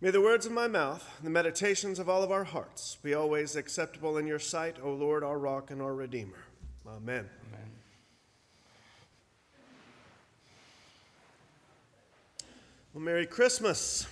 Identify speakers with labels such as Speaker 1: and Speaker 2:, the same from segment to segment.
Speaker 1: May the words of my mouth, the meditations of all of our hearts, be always acceptable in your sight, O Lord, our rock and our redeemer. Amen.
Speaker 2: Amen.
Speaker 1: Well, Merry Christmas.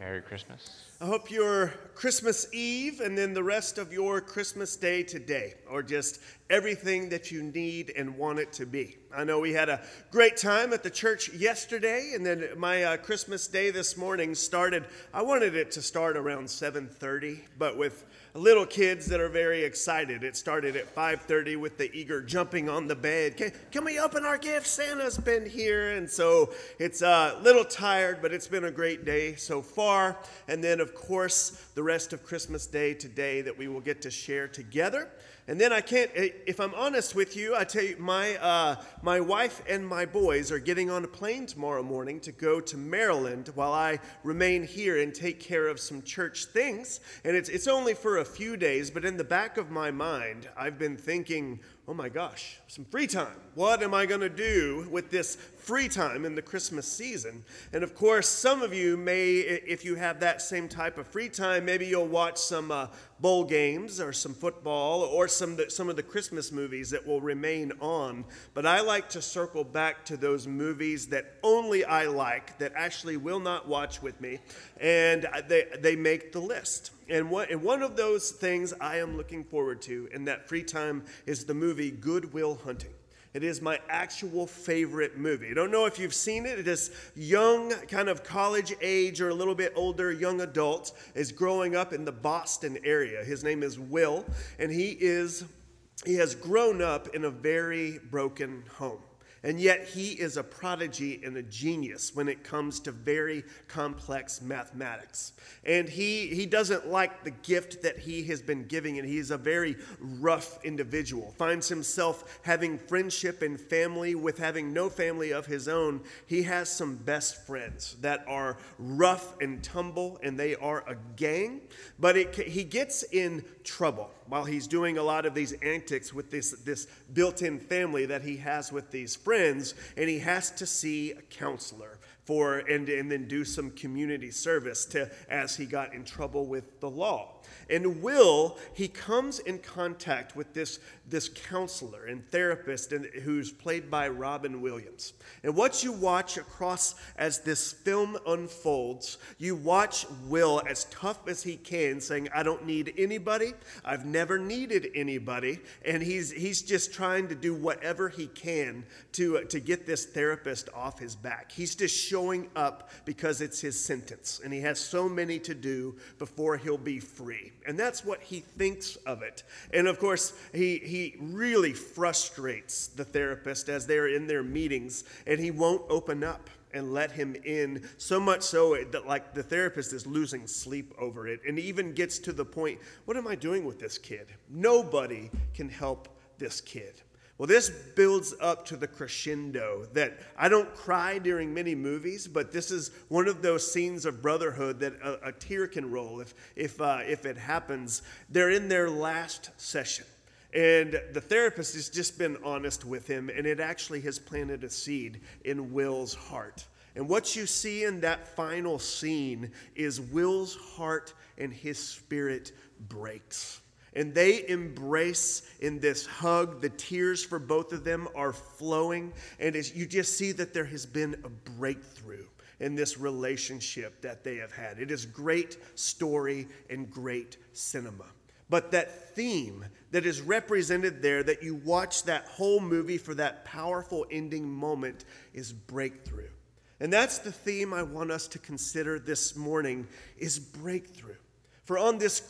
Speaker 2: Merry Christmas.
Speaker 1: I hope your Christmas Eve and then the rest of your Christmas Day today, or just everything that you need and want it to be. I know we had a great time at the church yesterday, and then my uh, Christmas Day this morning started. I wanted it to start around 7:30, but with little kids that are very excited, it started at 5:30 with the eager jumping on the bed. Can, can we open our gifts? Santa's been here, and so it's a little tired, but it's been a great day so far. And then, of course, the rest of Christmas Day today that we will get to share together. And then I can't, eh, if I'm honest with you, I tell you, my, uh, my wife and my boys are getting on a plane tomorrow morning to go to Maryland while I remain here and take care of some church things. And it's, it's only for a few days, but in the back of my mind, I've been thinking, oh my gosh, some free time. What am I going to do with this free time in the Christmas season? And of course, some of you may, if you have that same type of free time, maybe you'll watch some uh, bowl games or some football or some, some of the Christmas movies that will remain on. But I like to circle back to those movies that only I like, that actually will not watch with me, and they, they make the list. And, what, and one of those things I am looking forward to in that free time is the movie Good Will Hunting. It is my actual favorite movie. I don't know if you've seen it. It is young, kind of college age or a little bit older young adult is growing up in the Boston area. His name is Will, and he is he has grown up in a very broken home. And yet, he is a prodigy and a genius when it comes to very complex mathematics. And he, he doesn't like the gift that he has been giving, and he's a very rough individual. Finds himself having friendship and family with having no family of his own. He has some best friends that are rough and tumble, and they are a gang. But it, he gets in trouble while he's doing a lot of these antics with this, this built in family that he has with these friends, and he has to see a counselor for and, and then do some community service to as he got in trouble with the law. And Will, he comes in contact with this, this counselor and therapist and, who's played by Robin Williams. And what you watch across as this film unfolds, you watch Will as tough as he can, saying, I don't need anybody. I've never needed anybody. And he's, he's just trying to do whatever he can to, to get this therapist off his back. He's just showing up because it's his sentence. And he has so many to do before he'll be free. And that's what he thinks of it. And of course, he, he really frustrates the therapist as they're in their meetings, and he won't open up and let him in so much so that like the therapist is losing sleep over it and even gets to the point what am i doing with this kid nobody can help this kid well, this builds up to the crescendo that I don't cry during many movies, but this is one of those scenes of brotherhood that a, a tear can roll if, if, uh, if it happens. They're in their last session. And the therapist has just been honest with him, and it actually has planted a seed in Will's heart. And what you see in that final scene is Will's heart and his spirit breaks. And they embrace in this hug. The tears for both of them are flowing. And you just see that there has been a breakthrough in this relationship that they have had. It is great story and great cinema. But that theme that is represented there, that you watch that whole movie for that powerful ending moment, is breakthrough. And that's the theme I want us to consider this morning is breakthrough. For on this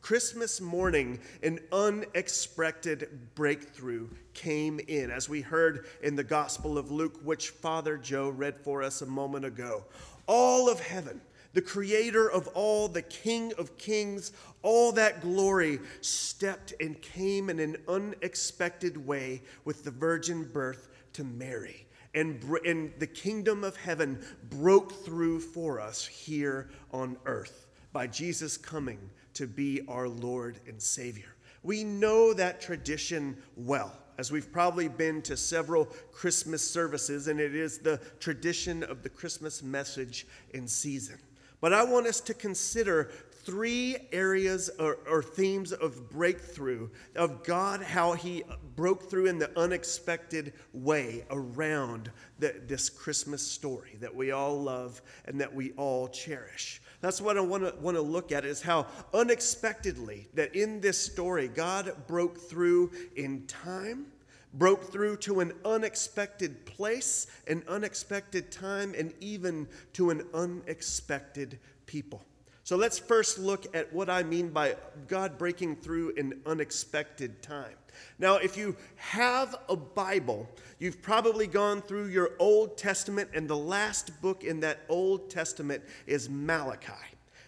Speaker 1: Christmas morning, an unexpected breakthrough came in, as we heard in the Gospel of Luke, which Father Joe read for us a moment ago. All of heaven, the creator of all, the King of kings, all that glory stepped and came in an unexpected way with the virgin birth to Mary. And, and the kingdom of heaven broke through for us here on earth by Jesus coming to be our Lord and Savior. We know that tradition well, as we've probably been to several Christmas services, and it is the tradition of the Christmas message in season. But I want us to consider three areas or, or, themes of breakthrough of God, how He broke through in the unexpected way around the, this Christmas story that we all love and that we all cherish. That's what I want to want to look at is how unexpectedly that in this story God broke through in time, broke through to an unexpected place, an unexpected time, and even to an unexpected people. So let's first look at what I mean by God breaking through in unexpected time. Now, if you have a Bible, you've probably gone through your Old Testament, and the last book in that Old Testament is Malachi.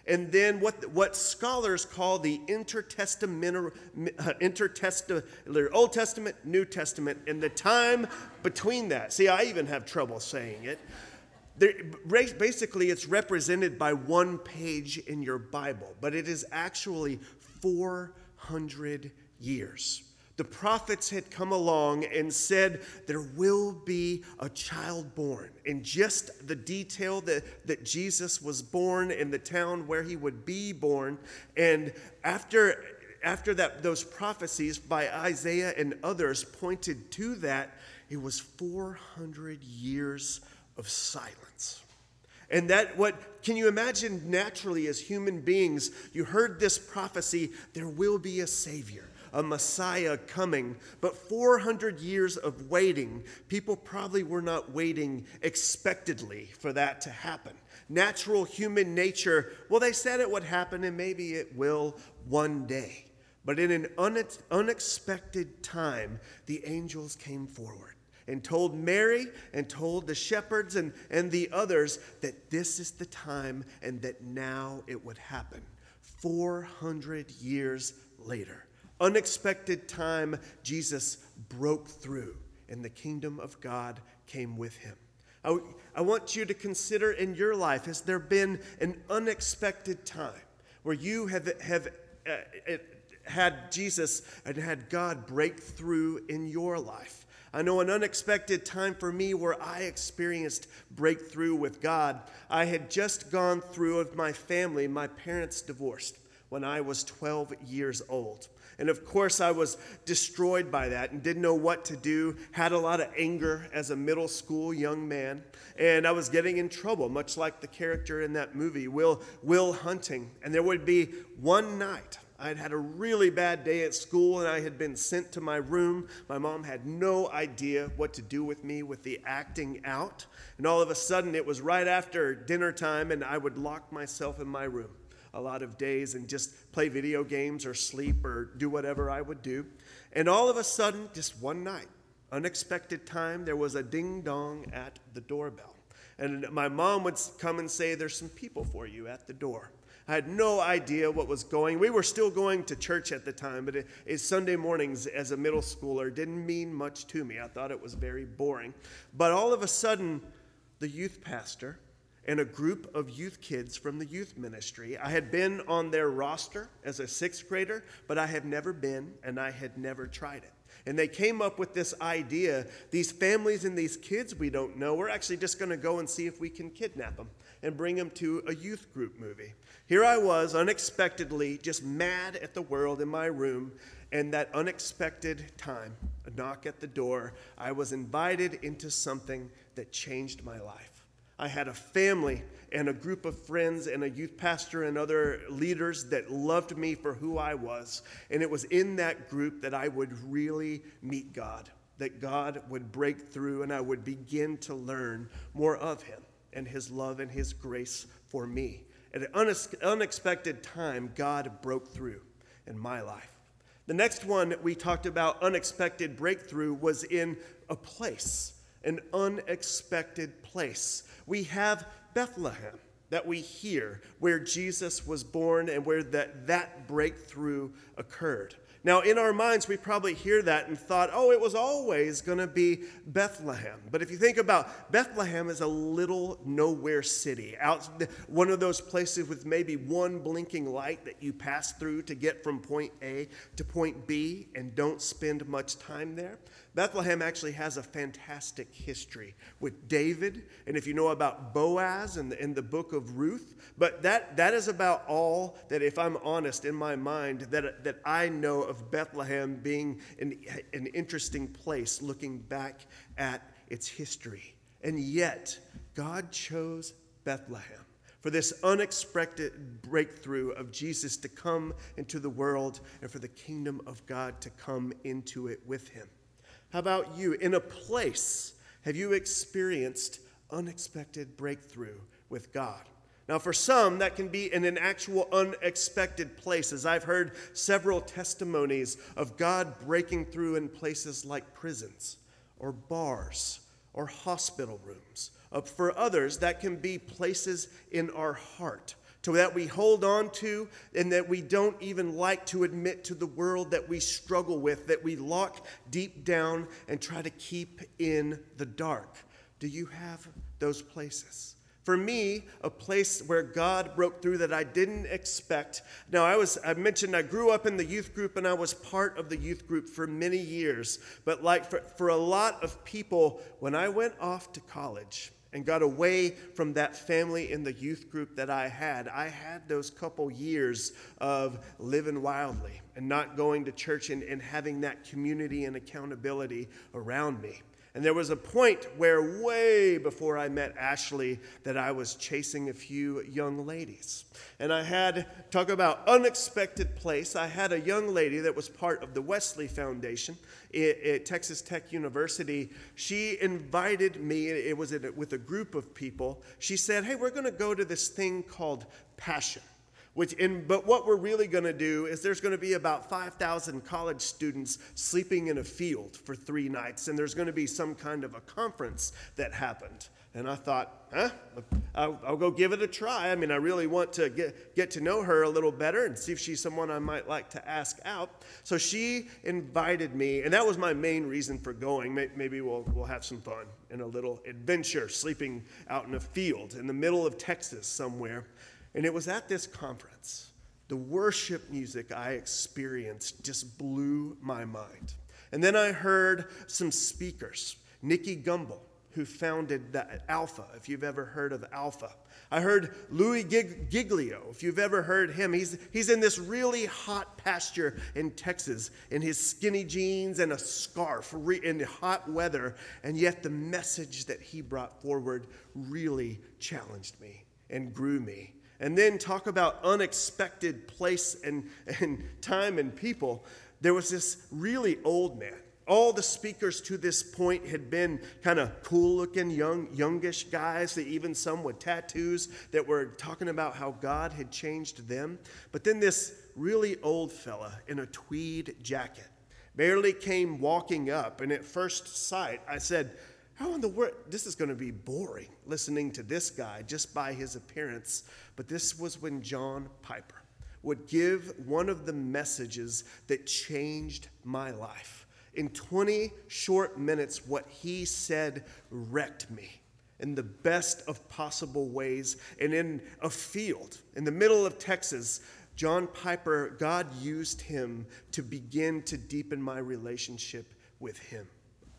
Speaker 1: And then what, what scholars call the intertestamental, uh, intertestamental, Old Testament, New Testament, and the time between that. See, I even have trouble saying it. Basically, it's represented by one page in your Bible, but it is actually 400 years the prophets had come along and said, There will be a child born. And just the detail that, that Jesus was born in the town where he would be born. And after, after that, those prophecies by Isaiah and others pointed to that, it was 400 years of silence. And that, what can you imagine naturally as human beings? You heard this prophecy there will be a Savior a Messiah coming. But 400 years of waiting, people probably were not waiting expectedly for that to happen. Natural human nature, well, they said it would happen and maybe it will one day. But in an unexpected time, the angels came forward and told Mary and told the shepherds and, and the others that this is the time and that now it would happen. 400 years later unexpected time, Jesus broke through and the kingdom of God came with him. I, I want you to consider in your life has there been an unexpected time where you have, have uh, had Jesus and had God break through in your life? I know an unexpected time for me where I experienced breakthrough with God. I had just gone through with my family, my parents divorced when I was 12 years old. And of course, I was destroyed by that and didn't know what to do, had a lot of anger as a middle school young man. And I was getting in trouble, much like the character in that movie, Will, Will Hunting. And there would be one night. I'd had a really bad day at school and I had been sent to my room. My mom had no idea what to do with me with the acting out. And all of a sudden, it was right after dinner time, and I would lock myself in my room a lot of days and just play video games or sleep or do whatever I would do. And all of a sudden, just one night, unexpected time, there was a ding dong at the doorbell. And my mom would come and say, There's some people for you at the door. I had no idea what was going. We were still going to church at the time, but it, it, Sunday mornings as a middle schooler didn't mean much to me. I thought it was very boring. But all of a sudden, the youth pastor and a group of youth kids from the youth ministry. I had been on their roster as a sixth grader, but I had never been and I had never tried it. And they came up with this idea these families and these kids we don't know, we're actually just going to go and see if we can kidnap them and bring them to a youth group movie. Here I was, unexpectedly, just mad at the world in my room. And that unexpected time, a knock at the door, I was invited into something that changed my life. I had a family and a group of friends and a youth pastor and other leaders that loved me for who I was. And it was in that group that I would really meet God, that God would break through and I would begin to learn more of Him and His love and His grace for me. At an unexpected time, God broke through in my life. The next one we talked about, unexpected breakthrough, was in a place, an unexpected place we have Bethlehem that we hear where Jesus was born and where that, that breakthrough occurred. Now, in our minds, we probably hear that and thought, oh, it was always going to be Bethlehem. But if you think about Bethlehem is a little nowhere city, out one of those places with maybe one blinking light that you pass through to get from point A to point B and don't spend much time there. Bethlehem actually has a fantastic history with David, and if you know about Boaz and the, in the book of Ruth, but that, that is about all that, if I'm honest, in my mind, that, that I know of Bethlehem being an, an interesting place looking back at its history. And yet, God chose Bethlehem for this unexpected breakthrough of Jesus to come into the world and for the kingdom of God to come into it with him. How about you? In a place, have you experienced unexpected breakthrough with God? Now, for some, that can be in an actual unexpected place, as I've heard several testimonies of God breaking through in places like prisons or bars or hospital rooms. Uh, for others, that can be places in our heart to that we hold on to and that we don't even like to admit to the world that we struggle with, that we lock deep down and try to keep in the dark. Do you have those places? For me, a place where God broke through that I didn't expect. Now, I was I mentioned I grew up in the youth group and I was part of the youth group for many years. But like for, for a lot of people, when I went off to college, and got away from that family in the youth group that I had, I had those couple years of living wildly and not going to church and, and having that community and accountability around me. And there was a point where, way before I met Ashley, that I was chasing a few young ladies. And I had, talk about unexpected place, I had a young lady that was part of the Wesley Foundation at, Texas Tech University. She invited me, it was with a group of people. She said, Hey, we're going to go to this thing called Passion. Which in, but what we're really going to do is there's going to be about 5,000 college students sleeping in a field for three nights, and there's going to be some kind of a conference that happened. And I thought, huh? I'll, I'll, go give it a try. I mean, I really want to get, get to know her a little better and see if she's someone I might like to ask out. So she invited me, and that was my main reason for going. Maybe we'll, we'll have some fun and a little adventure, sleeping out in a field in the middle of Texas somewhere. And it was at this conference, the worship music I experienced just blew my mind. And then I heard some speakers, Nicky Gumbel, who founded the Alpha, if you've ever heard of Alpha. I heard Louie Giglio, if you've ever heard him. He's, he's in this really hot pasture in Texas in his skinny jeans and a scarf in the hot weather, and yet the message that he brought forward really challenged me and grew me and then talk about unexpected place and, and time and people, there was this really old man. All the speakers to this point had been kind of cool looking, young, youngish guys, even some with tattoos that were talking about how God had changed them. But then this really old fella in a tweed jacket barely came walking up. And at first sight, I said, how in the world? This is going to be boring listening to this guy just by his appearance. But this was when John Piper would give one of the messages that changed my life. In 20 short minutes, what he said wrecked me in the best of possible ways. And in a field in the middle of Texas, John Piper, God used him to begin to deepen my relationship with him.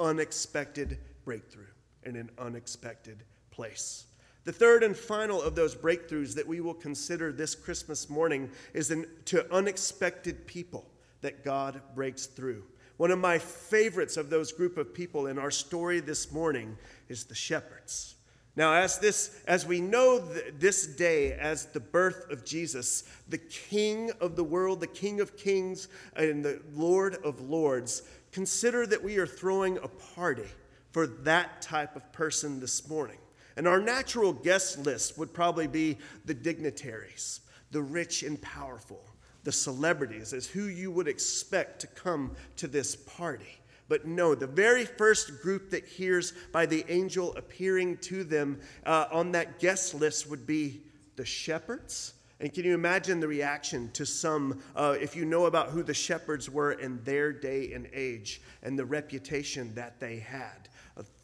Speaker 1: Unexpected breakthrough in an unexpected place. The third and final of those breakthroughs that we will consider this Christmas morning is to unexpected people that God breaks through. One of my favorites of those group of people in our story this morning is the shepherds. Now, as this, as we know th- this day as the birth of Jesus, the King of the world, the King of kings, and the Lord of lords, consider that we are throwing a party for that type of person this morning. And our natural guest list would probably be the dignitaries, the rich and powerful, the celebrities, as who you would expect to come to this party. But no, the very first group that hears by the angel appearing to them uh, on that guest list would be the shepherds. And can you imagine the reaction to some, uh, if you know about who the shepherds were in their day and age and the reputation that they had?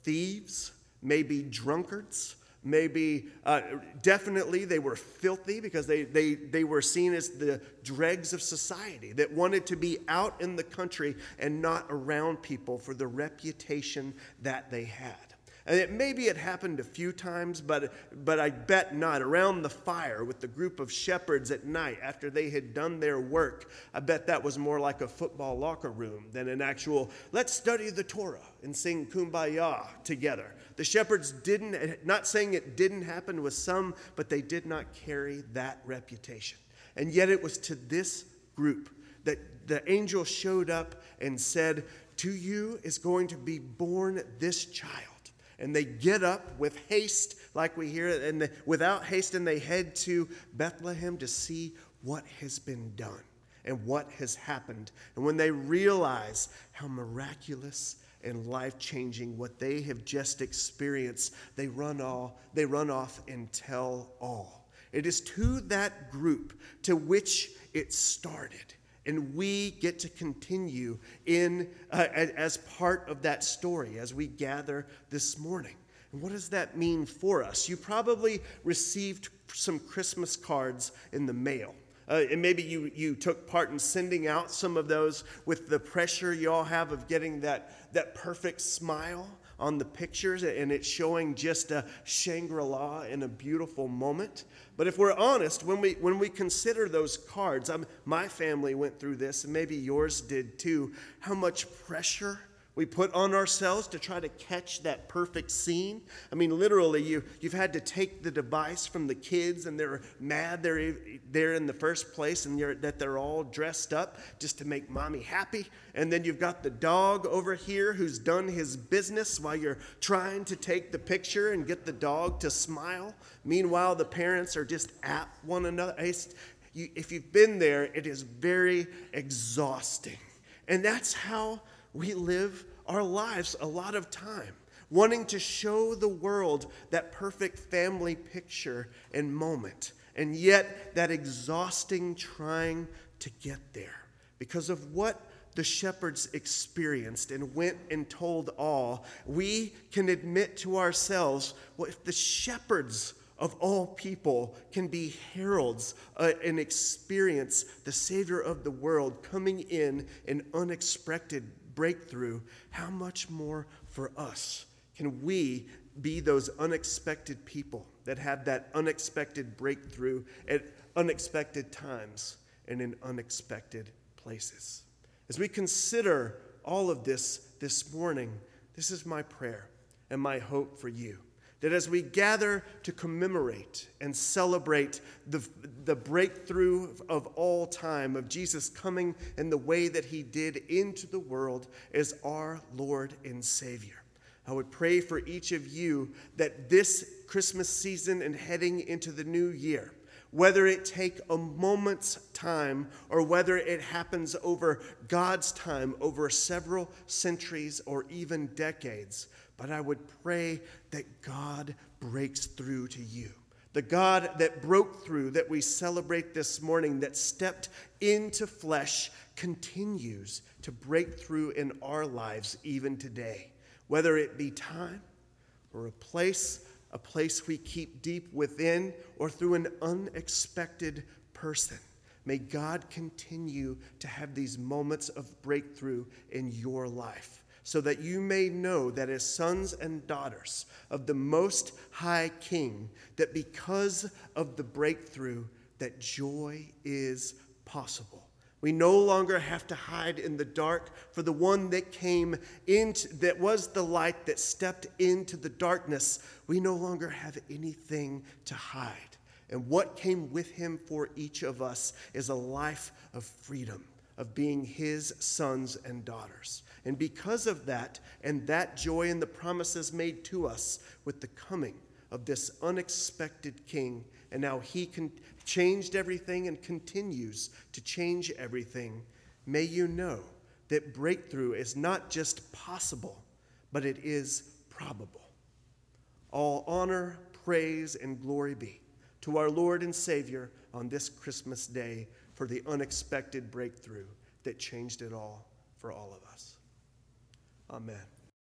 Speaker 1: Thieves, maybe drunkards, maybe uh, definitely they were filthy because they, they, they were seen as the dregs of society that wanted to be out in the country and not around people for the reputation that they had. And it, maybe it happened a few times, but, but I bet not. Around the fire with the group of shepherds at night after they had done their work, I bet that was more like a football locker room than an actual, let's study the Torah and sing kumbaya together. The shepherds didn't, not saying it didn't happen with some, but they did not carry that reputation. And yet it was to this group that the angel showed up and said, To you is going to be born this child. And they get up with haste, like we hear, and without haste, and they head to Bethlehem to see what has been done and what has happened. And when they realize how miraculous and life changing what they have just experienced, they run all they run off and tell all. It is to that group to which it started. And we get to continue in uh, as part of that story as we gather this morning. And what does that mean for us? You probably received some Christmas cards in the mail. Uh, and maybe you, you took part in sending out some of those with the pressure you all have of getting that, that perfect smile on the pictures and it's showing just a Shangri-La in a beautiful moment. But if we're honest, when we, when we consider those cards, I'm, my family went through this, and maybe yours did too, how much pressure we put on ourselves to try to catch that perfect scene. I mean, literally, you, you've had to take the device from the kids, and they're mad they're there in the first place, and that they're all dressed up just to make mommy happy. And then you've got the dog over here who's done his business while you're trying to take the picture and get the dog to smile. Meanwhile, the parents are just at one another. If you've been there, it is very exhausting. And that's how we live our lives a lot of time, wanting to show the world that perfect family picture and moment, and yet that exhausting trying to get there. Because of what the shepherds experienced and went and told all, we can admit to ourselves well, if the shepherds of all people can be heralds uh, and experience the Savior of the world coming in in unexpected breakthrough, how much more for us can we be those unexpected people that have that unexpected breakthrough at unexpected times and in unexpected places? As we consider all of this this morning, this is my prayer and my hope for you that as we gather to commemorate and celebrate the, the breakthrough of all time of Jesus coming in the way that he did into the world as our Lord and Savior. I would pray for each of you that this Christmas season and heading into the new year, whether it take a moment's time or whether it happens over God's time over several centuries or even decades, but I would pray that God breaks through to you. The God that broke through, that we celebrate this morning, that stepped into flesh, continues to break through in our lives even today. Whether it be time or a place, a place we keep deep within, or through an unexpected person. May God continue to have these moments of breakthrough in your life so that you may know that as sons and daughters of the most high king that because of the breakthrough that joy is possible. We no longer have to hide in the dark for the one that came into that was the light that stepped into the darkness. We no longer have anything to hide. And what came with him for each of us is a life of freedom of being his sons and daughters. And because of that, and that joy and the promises made to us with the coming of this unexpected king, and now he can, changed everything and continues to change everything, may you know that breakthrough is not just possible, but it is probable. All honor, praise, and glory be to our Lord and Savior on this Christmas day for the unexpected breakthrough that changed it all for all of us. Amen.